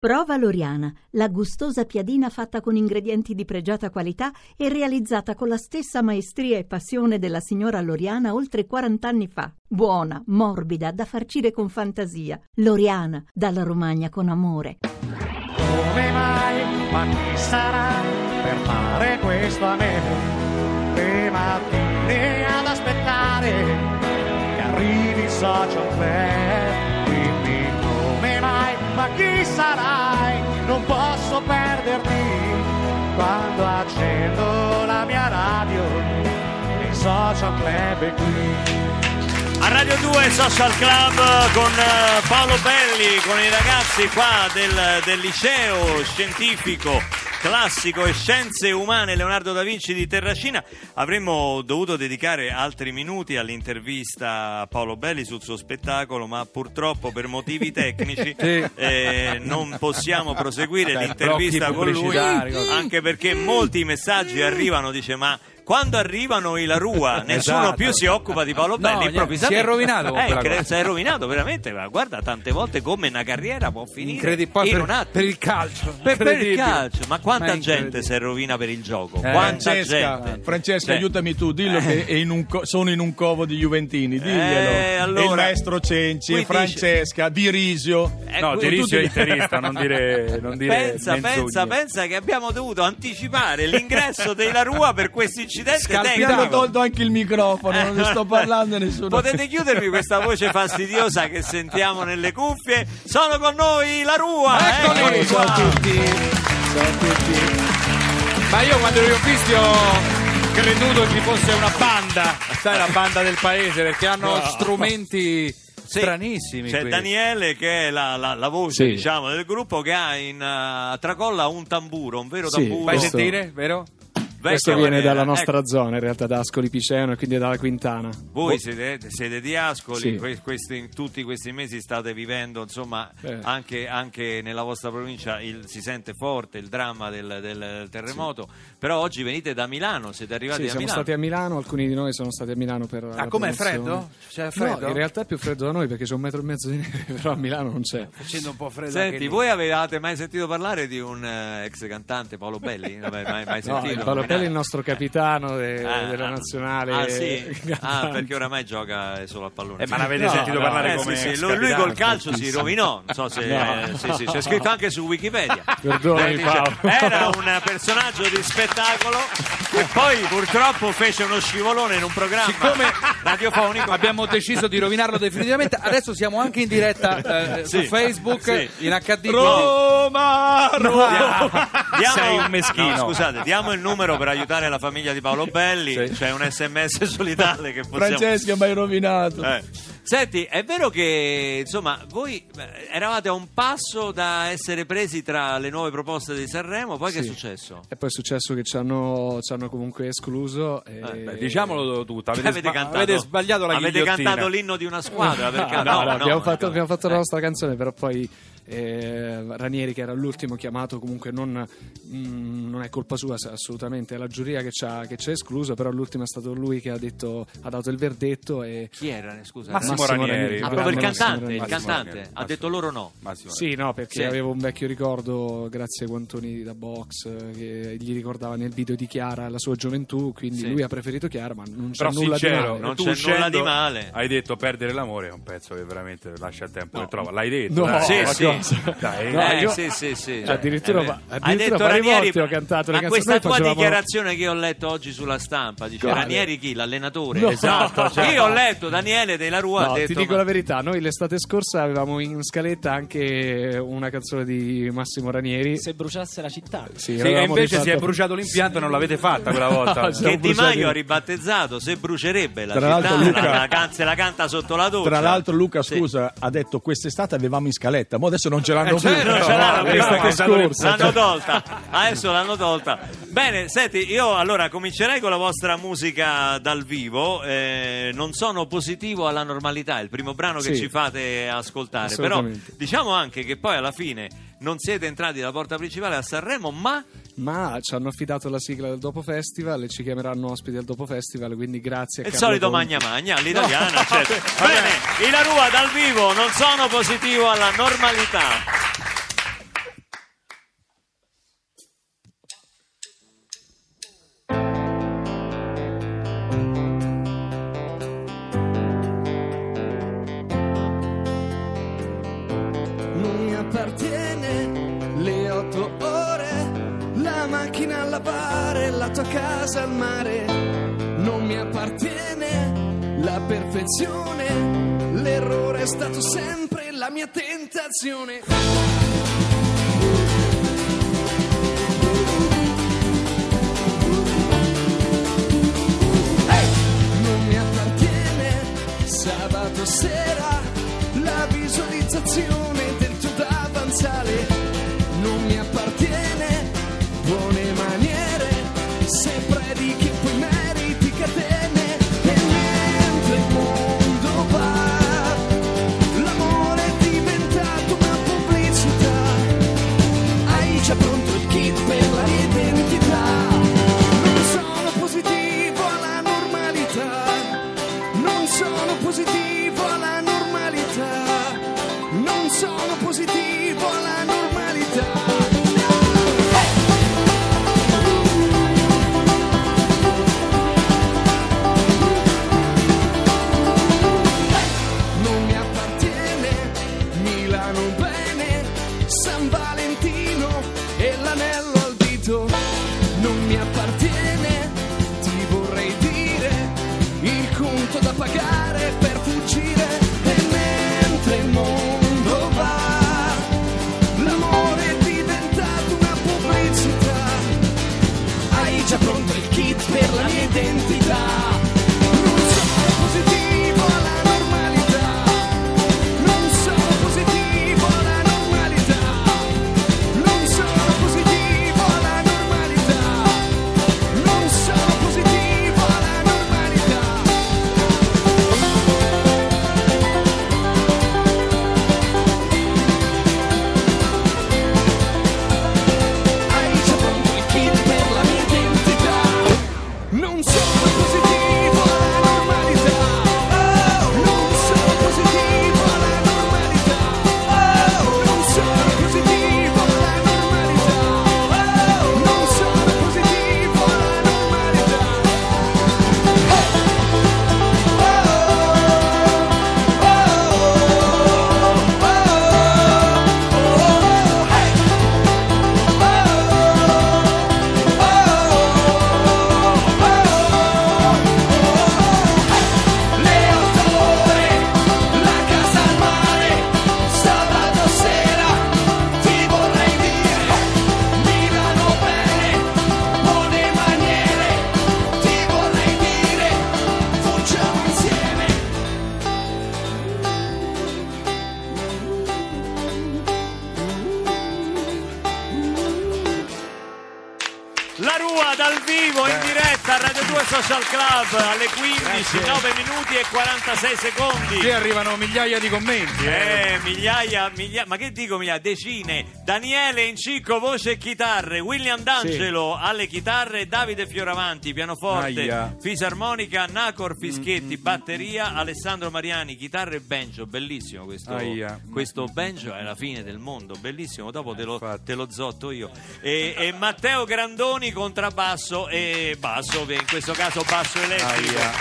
Prova Loriana, la gustosa piadina fatta con ingredienti di pregiata qualità e realizzata con la stessa maestria e passione della signora Loriana oltre 40 anni fa. Buona, morbida, da farcire con fantasia. Loriana, dalla Romagna con amore. Come mai, ma chi sarà per fare questo a me? Le mattine ad aspettare che arrivi il social club. Chi sarai? Non posso perderti quando accendo la mia radio. Il social club qui. A Radio 2 Social Club con eh, Paolo Belli, con i ragazzi qua del, del liceo scientifico classico e scienze umane Leonardo da Vinci di Terracina. Avremmo dovuto dedicare altri minuti all'intervista a Paolo Belli sul suo spettacolo, ma purtroppo per motivi tecnici eh, non possiamo proseguire Beh, l'intervista con lui, anche perché molti messaggi arrivano, dice ma quando arrivano i La Rua nessuno Esatto. più si occupa di Paolo No, Belli niente, improvvisamente. si è rovinato eh, cre- si è rovinato veramente ma guarda tante volte come una carriera può finire Incredi- poi in per, un attimo per il calcio. per, per il calcio, ma quanta Ma gente si rovina per il gioco? Eh, quanta Francesca, gente? Francesca Cioè, aiutami tu, dillo che è in un co- sono in un covo di Juventini, diglielo. Eh, allora- il maestro Cenci, Francesca, Dirisio. eh, No, qui- Dirisio è interista, non dire, non dire Pensa, pensa, pensa che abbiamo dovuto anticipare l'ingresso dei La Rua per questo incidente hanno tecnico. tolto anche il microfono, non ne sto parlando a nessuno. Potete chiudermi questa voce fastidiosa che sentiamo nelle cuffie? Sono con noi La Rua! Eccoli. Ciao a tutti. Ciao a tutti. Ma io quando li ho visti ho creduto ci fosse una banda, sai la banda del paese, perché hanno strumenti Sì. stranissimi. C'è qui. Daniele che è la, la- la voce Sì. diciamo, del gruppo che ha in uh, tracolla un tamburo, un vero Sì, tamburo. Fai sentire, vero? Questo viene maniera. dalla nostra Ecco, zona, in realtà da Ascoli Piceno e quindi dalla Quintana. Voi siete, siete di Ascoli, Sì. que- questi- tutti questi mesi state vivendo, insomma, anche, anche nella vostra provincia il- si sente forte il dramma del, del terremoto, però oggi venite da Milano, siete arrivati Sì, da siamo Milano. stati a Milano, alcuni di noi sono stati a Milano per Ah, com'è freddo? C'è freddo? No, in realtà è più freddo da noi perché c'è un metro e mezzo di neve, però a Milano non c'è. Facendo un po' freddo anche Senti, lì. voi avevate mai sentito parlare di un eh, ex cantante, Paolo Belli? Non mai, mai No, sentito? il Paolo Pelli è il nostro capitano de- Ah, della nazionale. Ah, sì? Ah, perché oramai gioca solo a pallone. Eh, ma l'avete No, sentito no, parlare Eh, come sì, sì, lui, lui col calcio si rovinò, non so se No. eh, sì, sì, c'è scritto anche su Wikipedia. Eh, dice, Paolo. Era un personaggio di spettacolo che poi purtroppo fece uno scivolone in un programma Siccome radiofonico. Abbiamo deciso di rovinarlo definitivamente. Adesso siamo anche in diretta eh, Sì. su Facebook Sì. in HD. Roma, Roma. Diamo- Sei un meschino. No, scusate, diamo il numero per aiutare la famiglia di Paolo Belli. Sì. C'è un sms solidale che possiamo. Francesca mi hai rovinato. Eh. Senti, è vero che insomma voi eh, eravate a un passo da essere presi tra le nuove proposte di Sanremo, poi che è Sì. successo? E poi è successo che ci hanno, ci hanno comunque escluso. E... Eh, Beh, diciamolo tutto, avete, avete, sba- cantato, avete sbagliato la avete ghigliottina. cantato l'inno di una squadra perché No, no, no, abbiamo, fatto, abbiamo fatto Eh. la nostra canzone, però poi eh, Ranieri, che era l'ultimo chiamato, comunque non, mm, non è colpa sua assolutamente, è la giuria che ci ha, che ci ha escluso, però l'ultimo è stato lui che ha, detto, ha dato il verdetto e... Chi era? Scusa. Massimo Massimo Ranieri. Ranieri. Ah, proprio il cantante, il Ranieri. Massimo cantante Ranieri. ha detto loro no. Massimo Sì, no, perché Sì. avevo un vecchio ricordo grazie ai guantoni da box che gli ricordava nel video di Chiara la sua gioventù, quindi Sì. lui ha preferito Chiara, ma non c'è Però nulla sincero, di male. non tu c'è uscendo nulla di male. Hai detto perdere l'amore, è un pezzo che veramente lascia il tempo No. che trova. L'hai detto? No, dai. Sì, sì. Cosa? Dai, No, eh, io- sì, sì, sì. Cioè, addirittura Eh, addirittura Ranieri, ho cantato le ma canzoni. questa tua facevamo- dichiarazione che io ho letto oggi sulla stampa dice Quale? Ranieri chi? L'allenatore No. esatto Cioè- io ho letto Daniele della Rua No, ha detto ti dico ma- la verità, noi l'estate scorsa avevamo in scaletta anche una canzone di Massimo Ranieri. se bruciasse la città. Sì, Sì, e invece si è bruciato l'impianto e non l'avete fatta quella volta. Che Di Maio ha ribattezzato se brucerebbe la Tra città l'altro, Luca- la, la can- se la canta sotto la doccia Tra l'altro Luca, scusa, ha detto quest'estate avevamo in scaletta, ma adesso non ce l'hanno Eh, cioè, più. ce No, l'hanno più, l'estate no, scorsa. l'hanno tolta adesso l'hanno tolta bene senti io allora comincerei con la vostra musica dal vivo Eh, non sono positivo alla normalità è il primo brano che Sì. ci fate ascoltare però diciamo anche che poi alla fine non siete entrati dalla porta principale a Sanremo ma Ma ci hanno affidato la sigla del Dopo Festival e ci chiameranno ospiti al Dopo Festival, quindi grazie a il solito Conti. magna magna all'italiana certo. bene i La Rua dal vivo non sono positivo alla normalità tentazione. Non sono positivo alla normalità Social Club alle 15, 9 minuti e 46 secondi. Qui arrivano migliaia di commenti. eh. Eh, migliaia, migliaia, ma che dico migliaia? Decine. Daniele Incicco, voce e chitarre. William D'Angelo alle chitarre. Davide Fioravanti, pianoforte. Aia. Fisarmonica. Nacor Fischetti, batteria. Alessandro Mariani, chitarre e banjo. Bellissimo questo. Aia. Questo banjo è la fine del mondo. Bellissimo. Dopo te lo, infatti. te lo zotto io. E, e Matteo Grandoni, contrabbasso e basso. In questo caso basso elettrico. Aia, eh,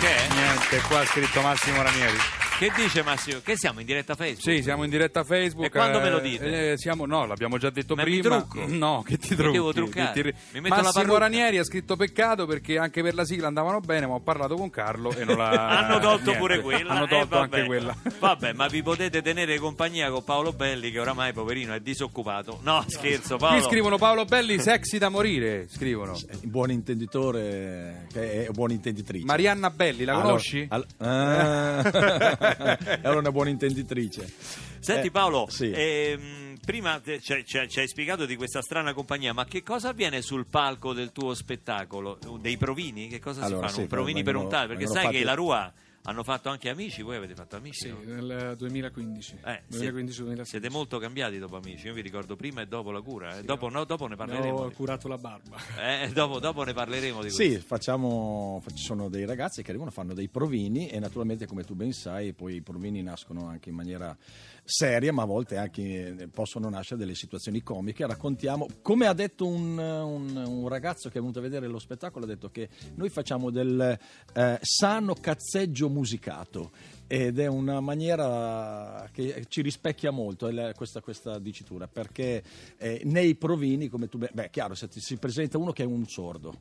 Che è? niente, qua ha scritto Massimo Ranieri. Che dice Massimo? Che siamo in diretta Facebook? Sì, siamo in diretta Facebook. E quando eh, me lo dite? eh, siamo, no, l'abbiamo già detto Ma mi prima. trucco? No, che ti Mi trucchi? devo truccare. Che ti- Mi metto Massimo. Ranieri ha scritto peccato perché anche per la sigla andavano bene, ma ho parlato con Carlo e non l'ha... Hanno tolto niente. pure quella. Hanno eh, tolto vabbè. anche quella. Vabbè, ma vi potete tenere compagnia con Paolo Belli, che oramai, poverino, è disoccupato. No, scherzo, Paolo. Qui scrivono Paolo Belli, sexy da morire, scrivono. Un buon intenditore che è buona intenditrice. Marianna Belli, la Allora- conosci? al- ah. è una buona intenditrice. Senti Eh, Paolo, sì. ehm, prima te- ci, ci- hai spiegato di questa strana compagnia, ma che cosa avviene sul palco del tuo spettacolo? Dei provini? Che cosa Allora, si fanno? sì, provini per vengono- un tale? Perché sai che fatti- la Rua hanno fatto anche amici, voi avete fatto amici? Sì, no? nel 2015. Eh, 2015-2016. Siete molto cambiati dopo amici, io vi ricordo prima e dopo la cura, eh. dopo, no, dopo ne parleremo. Ho curato la barba. Eh, dopo, dopo ne parleremo di questo. Sì, facciamo, ci sono dei ragazzi che arrivano, fanno dei provini e naturalmente come tu ben sai poi i provini nascono anche in maniera seria, ma a volte anche eh, possono nascere delle situazioni comiche. Raccontiamo, come ha detto un, un- un ragazzo che è venuto a vedere lo spettacolo, ha detto che noi facciamo del eh, sano cazzeggio musicato. Ed è una maniera che ci rispecchia molto questa, questa dicitura, perché eh, nei provini, come tu... Beh, chiaro, se ti si presenta uno che è un sordo,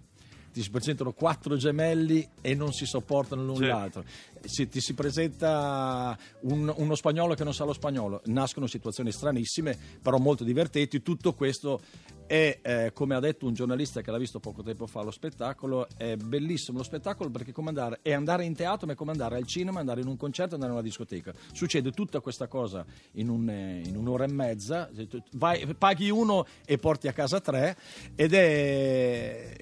ti si presentano quattro gemelli e non si sopportano l'un Sì. l'altro. Se ti si presenta un- uno spagnolo che non sa lo spagnolo, nascono situazioni stranissime, però molto divertenti. Tutto questo è, eh, come ha detto un giornalista che l'ha visto poco tempo fa lo spettacolo, è bellissimo lo spettacolo perché è come andare, è andare in teatro, ma è come andare al cinema, andare in un concerto, andare in una discoteca. Succede tutta questa cosa in, un, eh, in un'ora e mezza, vai- paghi uno e porti a casa tre ed è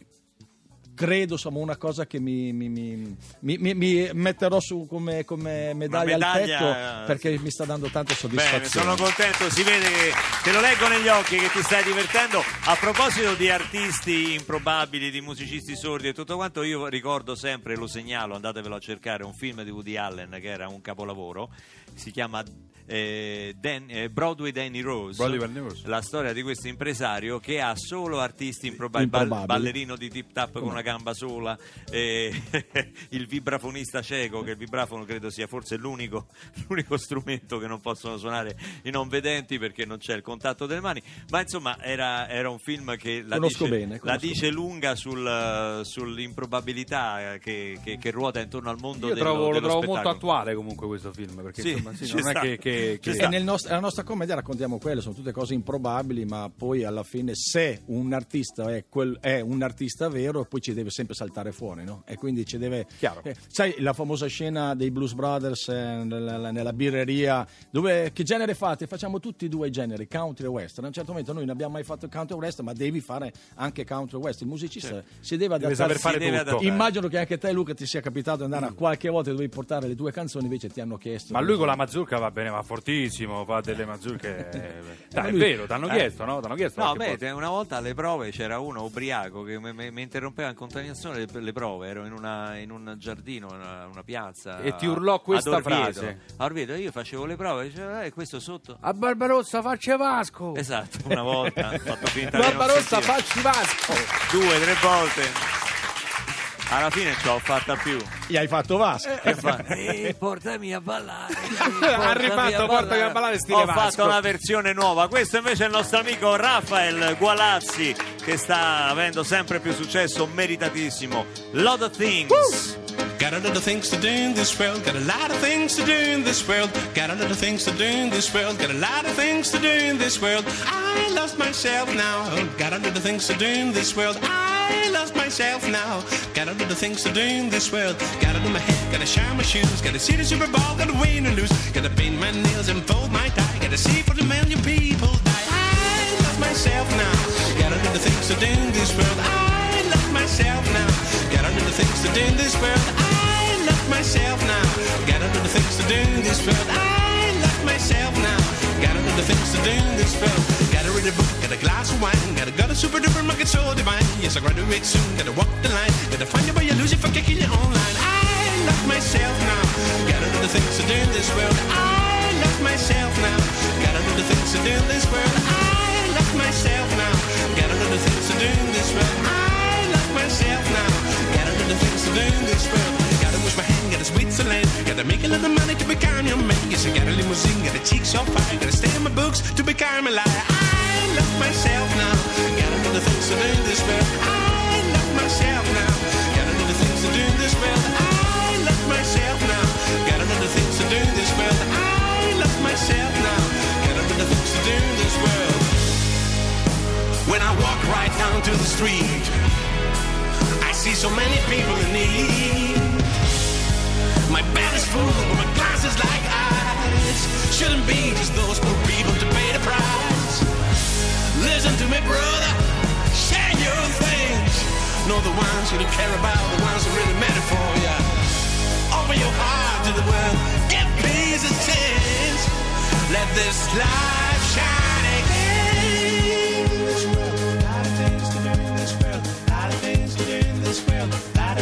credo insomma una cosa che mi, mi- mi- mi- metterò su come, come medaglia, medaglia, al petto perché mi sta dando tanta Bene, soddisfazione. sono contento, si vede che te lo leggo negli occhi che ti stai divertendo. A proposito di artisti improbabili, di musicisti sordi e tutto quanto, io ricordo sempre, lo segnalo, andatevelo a cercare, un film di Woody Allen che era un capolavoro, si chiama eh, Dan- eh, Broadway Danny Rose. Broadway Danny Rose. La storia di questo impresario che ha solo artisti improbabili, ball- Improbabili. ballerino di tip tap con una gamba sola, eh, il vibrafonista cieco, che il vibrafono credo sia forse l'unico, l'unico strumento che non possono suonare i non vedenti perché non c'è il contatto delle mani. Ma insomma, era, era un film che la, Conosco dice, bene, la dice lunga sul- sull'improbabilità che, che- che ruota intorno al mondo Io dello, trovo, lo dello trovo molto attuale comunque questo film, perché Sì, insomma, sì, non sta. è che... che-. E nel nost- nella nostra commedia raccontiamo quello, sono tutte cose improbabili, ma poi alla fine se un artista è, quel- è un artista vero, poi ci deve sempre saltare fuori, no? E quindi ci deve... Chiaro. eh, sai la famosa scena dei Blues Brothers eh, nella, nella birreria, dove che genere fate? Facciamo tutti e due i generi, country e western. A un certo momento noi non abbiamo mai fatto country e western, ma devi fare anche country e western. Il musicista si deve Deve adattare. saper fare si deve tutto. adattare. Immagino che anche te, Luca, ti sia capitato di andare a qualche volta dovevi portare le tue canzoni, invece ti hanno chiesto. Ma lui con la mazurka va bene, va fortissimo, fa delle mazurche... Dai, è lui- vero, t'hanno Eh. chiesto, no? T'hanno chiesto No, beh, una volta alle prove c'era uno ubriaco che mi interrompeva in continuazione le, le prove. Ero in, una- in un giardino, una, una piazza. E ti urlò questa frase. A Orvieto, io facevo le prove, diceva, eh, questo sotto. A Barbarossa faccia Vasco! Esatto, una volta fatto finta Barbarossa facci Vasco! Due, tre volte. Alla fine ce l'ho fatta più. Gli hai fatto Vasco. E fa, "Eh, portami a ballare. eh, Ha rifatto Portami a ballare stile Ho Vasco. fatto una versione nuova. Questo invece è il nostro amico Rafael Gualazzi che sta avendo sempre più successo, meritatissimo. Lot of Things. Got a lot of things to do in this world. Got a lot of things to do in this world. Got a lot of things to do in this world. Got a lot of things to do in this world. I lost myself now. Got a lot of things to do in this world. I lost myself now. Got a lot of things to do in this world. Gotta do my hair, gotta shine my shoes. Gotta see the Super Bowl, gotta win and lose. Gotta paint my nails and fold my tie. Gotta see for the million people die. I lost myself now. Got a lot of things to do in this world. I lost myself now. Got a lot of things to do in this world. I lost myself now. Got a lot of things to do in this world. I lost myself now. Got a of things to do this world. Gotta read a book, got a glass of wine. Gotta go to super duper market so divine. Yes, I graduate soon. Gotta walk the line. Gotta find your way, you lose it for kicking it online. I lost myself now. Got a of things to do this world. I lost myself now. Got a of things to do Gotta make a lot of money to become your man. Yes, I got a limousine, got a cheek so fine. Gotta stay in my books to become a liar. I love myself now. Got a lot of things to do in this world. I love myself now. Got a lot of things to do in this world. I love myself now. Got a lot of things to do in this world. I love myself now. Got a lot of things to do in this world. When I walk right down to the street, I see so many people in need. My bed is full, but my glass is like ice. Shouldn't be just those poor people to pay the price. Listen to me, brother. Share your things. Know the ones you don't care about, the ones who really matter for you. Open your heart to the world. Give peace a chance. Let this light shine again. This world, lot of things to do in this world. Lot of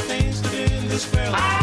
things to do in this world.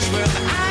things to do in this world. I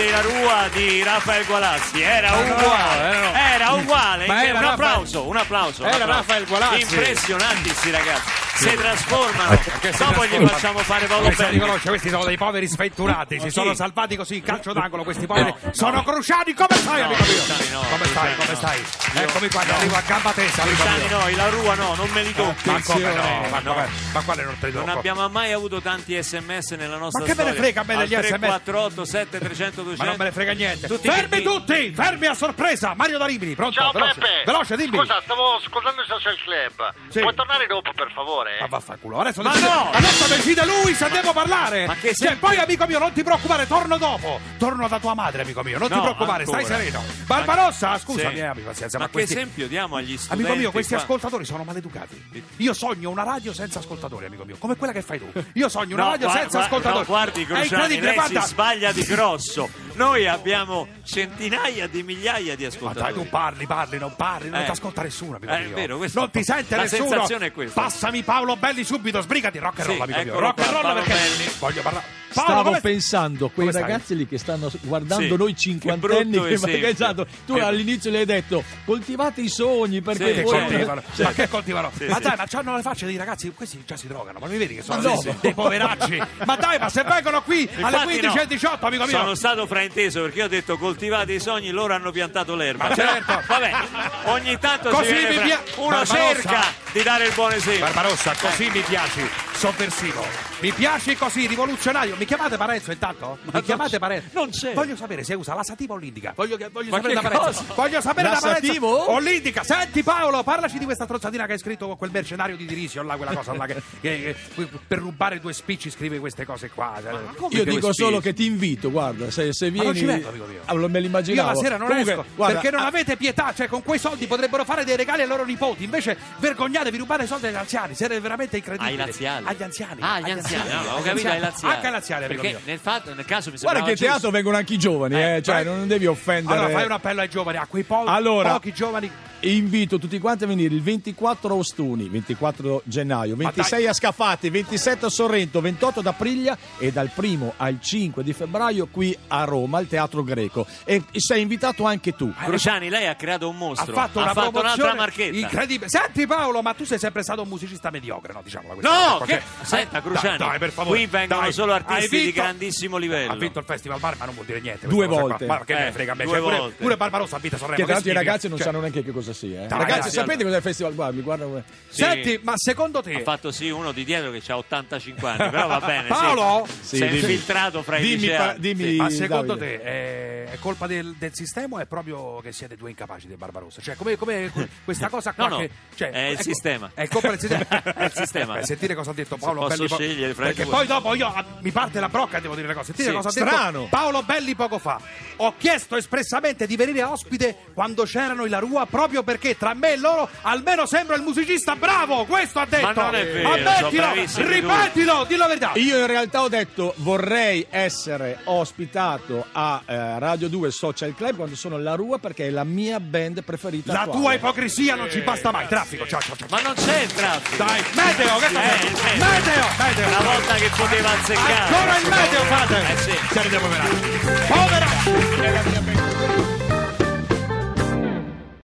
l'imitazione della Rua di Rafael Gualazzi, era no, uguale, no, no. era uguale, Ma era un applauso, un applauso. un Era applauso. Rafael Gualazzi. Impressionanti sti ragazzi, si trasformano, Perché si dopo gli facciamo fare Paolo riconosce, questi sono dei poveri sventurati, si sono salvati così in calcio d'angolo, questi poveri No, no. sono cruciani, come stai No, amico mio? Come stai, come stai? Io- Eccomi qua, arrivo a gamba tesa, Cruciani no, la Rua no, non me li tocchi. Ma come no? Ma, No. ma quale non te li Non tocco? abbiamo mai avuto tanti sms nella nostra Ma che me ne storia. frega a me degli SMS? 348 7300 200 Ma non me ne frega niente. Tutti fermi che- tutti! Fermi a sorpresa! Mario da Rimini, pronto? Ciao veloce, Peppe! veloce, dimmi! Scusa, stavo ascoltando il social club. Puoi tornare dopo, per favore? Ma vaffanculo, adesso Ma decide, no! adesso decide lui se devo parlare. Ma che Cioè, se- poi amico mio, non ti preoccupare, torno dopo. Torno da tua madre, amico mio, non ti No, preoccupare, ancora. stai sereno. Barbarossa, scusami, Sì. eh, abbi pazienza, Ma, ma, che questi esempio diamo agli studenti? Amico mio, questi qua? ascoltatori sono maleducati. Io sogno una radio senza ascoltatori, amico mio, come quella che fai tu. Io sogno una No, radio gua- senza gua- ascoltatori. no, guardi, è Cruciani, incredibile, lei guarda. si sbaglia di grosso. Noi abbiamo centinaia di migliaia di Ma ascoltatori. dai, tu parli, parli, non parli, non Eh. ti ascolta nessuno, amico Eh, è mio. vero, non ti sente la nessuno. sensazione è questa. Passami Paolo Belli subito, sbrigati, rock and roll, Sì, amico mio. Rock and roll perché Belli. voglio parlare. Paolo, Stavo come pensando a quei come stai? ragazzi lì che stanno guardando Sì, noi che cinquantenni che, esempio. esatto, tu Che- all'inizio gli hai detto coltivate i sogni perché Sì, voi coltivano? Cioè, Ma che coltivano? Sì, ma sì. dai, ma hanno le facce dei ragazzi, questi già si drogano, ma mi vedi che sono Ma dei, no. dei poveracci? ma dai, ma se vengono qui alle Infatti 15 no. e 18, amico mio. Sono stato frainteso perché io ho detto coltivate i sogni, loro hanno piantato l'erba. Ma certo. Vabbè, ogni tanto Così si viene fra- uno Barbarossa. cerca di dare il buon esempio. Barbarossa, così mi piaci, sovversivo. Mi piaci così, rivoluzionario. Mi chiamate Parenzo intanto? Mi non chiamate Parenzo? non c'è. Voglio sapere se usa la sativa o l'indica. Voglio, che- voglio Ma sapere che da Parenzo. cosa? Voglio sapere La da Parenzo. sativo? O l'indica. Senti Paolo, parlaci di questa stronzatina che hai scritto con quel mercenario di Dirisio, là, quella cosa là che, che- che- per rubare due spicci scrive queste cose qua. io dico solo che ti invito, guarda, se, se Ma vieni non ci vengo, amico mio. Ah, me Io l'immaginavo. la sera non Comunque, esco guarda, perché non ah, avete pietà, cioè con quei soldi potrebbero fare dei regali ai loro nipoti, invece vergognatevi rubare i soldi agli anziani, siete veramente incredibili. Ai laziali. Agli anziani. Ah, agli anziani, no, ho capito, ai laziali. Anche ai laziali, amico Perché mio. nel, fatto, nel caso mi Guarda sembrava che giusto. teatro vengono anche i giovani, Eh, eh, cioè non devi offendere. Allora fai un appello ai giovani, a quei po- Allora, pochi giovani. Invito tutti quanti a venire il 24 a Ostuni, 24 gennaio, 26 a Scafati, 27 a Sorrento, 28 ad Aprilia e dal 1 al 5 di febbraio qui a Roma al Teatro Greco. E sei invitato anche tu. Cruciani, lei ha creato un Ha mostro. fatto una un'altra promozione marchetta. incredibile. Senti Paolo, ma tu sei sempre stato un musicista mediocre, no? Diciamola questa No, cosa, che... perché- senta Cruciani, Dai, dai, per favore. qui vengono dai. solo artisti di vinto- grandissimo livello. Ha vinto il Festival Bar, ma non vuol dire niente. Due volte. qua. Ma che me Eh, ne frega a me. due Cioè, pure, volte. pure Barbarossa ha vinto Sanremo. Che tra l'altro i schifo. ragazzi non Cioè, sanno neanche che cosa sia. eh. Dai, Ragazzi, sapete cos'è il festival? Guarda, mi guarda. Sì. Senti, ma secondo te Ha fatto sì uno di dietro che ha 85 anni, però va bene. sì. Paolo? Sì, si è infiltrato fra i Dimmi, liceali. pa- dimmi, Sì. Ma secondo Davide. te è, è colpa del, del sistema o è proprio che siete due incapaci del Barbarossa? Cioè, come, come questa cosa qua No, no, che. Cioè, è il ecco, sistema. È colpa del sistema. È il sistema. Beh, sentire cosa ha detto Paolo posso Belli. po- scegliere fra Perché poi dopo io ah, mi parte la brocca e devo dire le cose. Sentite Sì, cosa ha strano. detto Paolo Belli poco fa. Ho chiesto espressamente di venire ospite quando c'erano i La Rua proprio perché tra me e loro almeno sembra il musicista bravo. Questo ha detto. Ma non è vero, Ammettilo, ripetilo, dillo la verità. Io in realtà ho detto vorrei essere ospitato a eh, Radio 2 Social Club quando sono la Rua perché è la mia band preferita. La attuale. tua ipocrisia non ci basta mai. Traffico, ciao, ciao, ciao. Ma non c'è il traffico. Dai, meteo, che sta Eh, eh. Meteo, meteo. Una volta che poteva azzeccare. Ancora il meteo fate. Eh sì. Siete dei poveracci. Poveracci.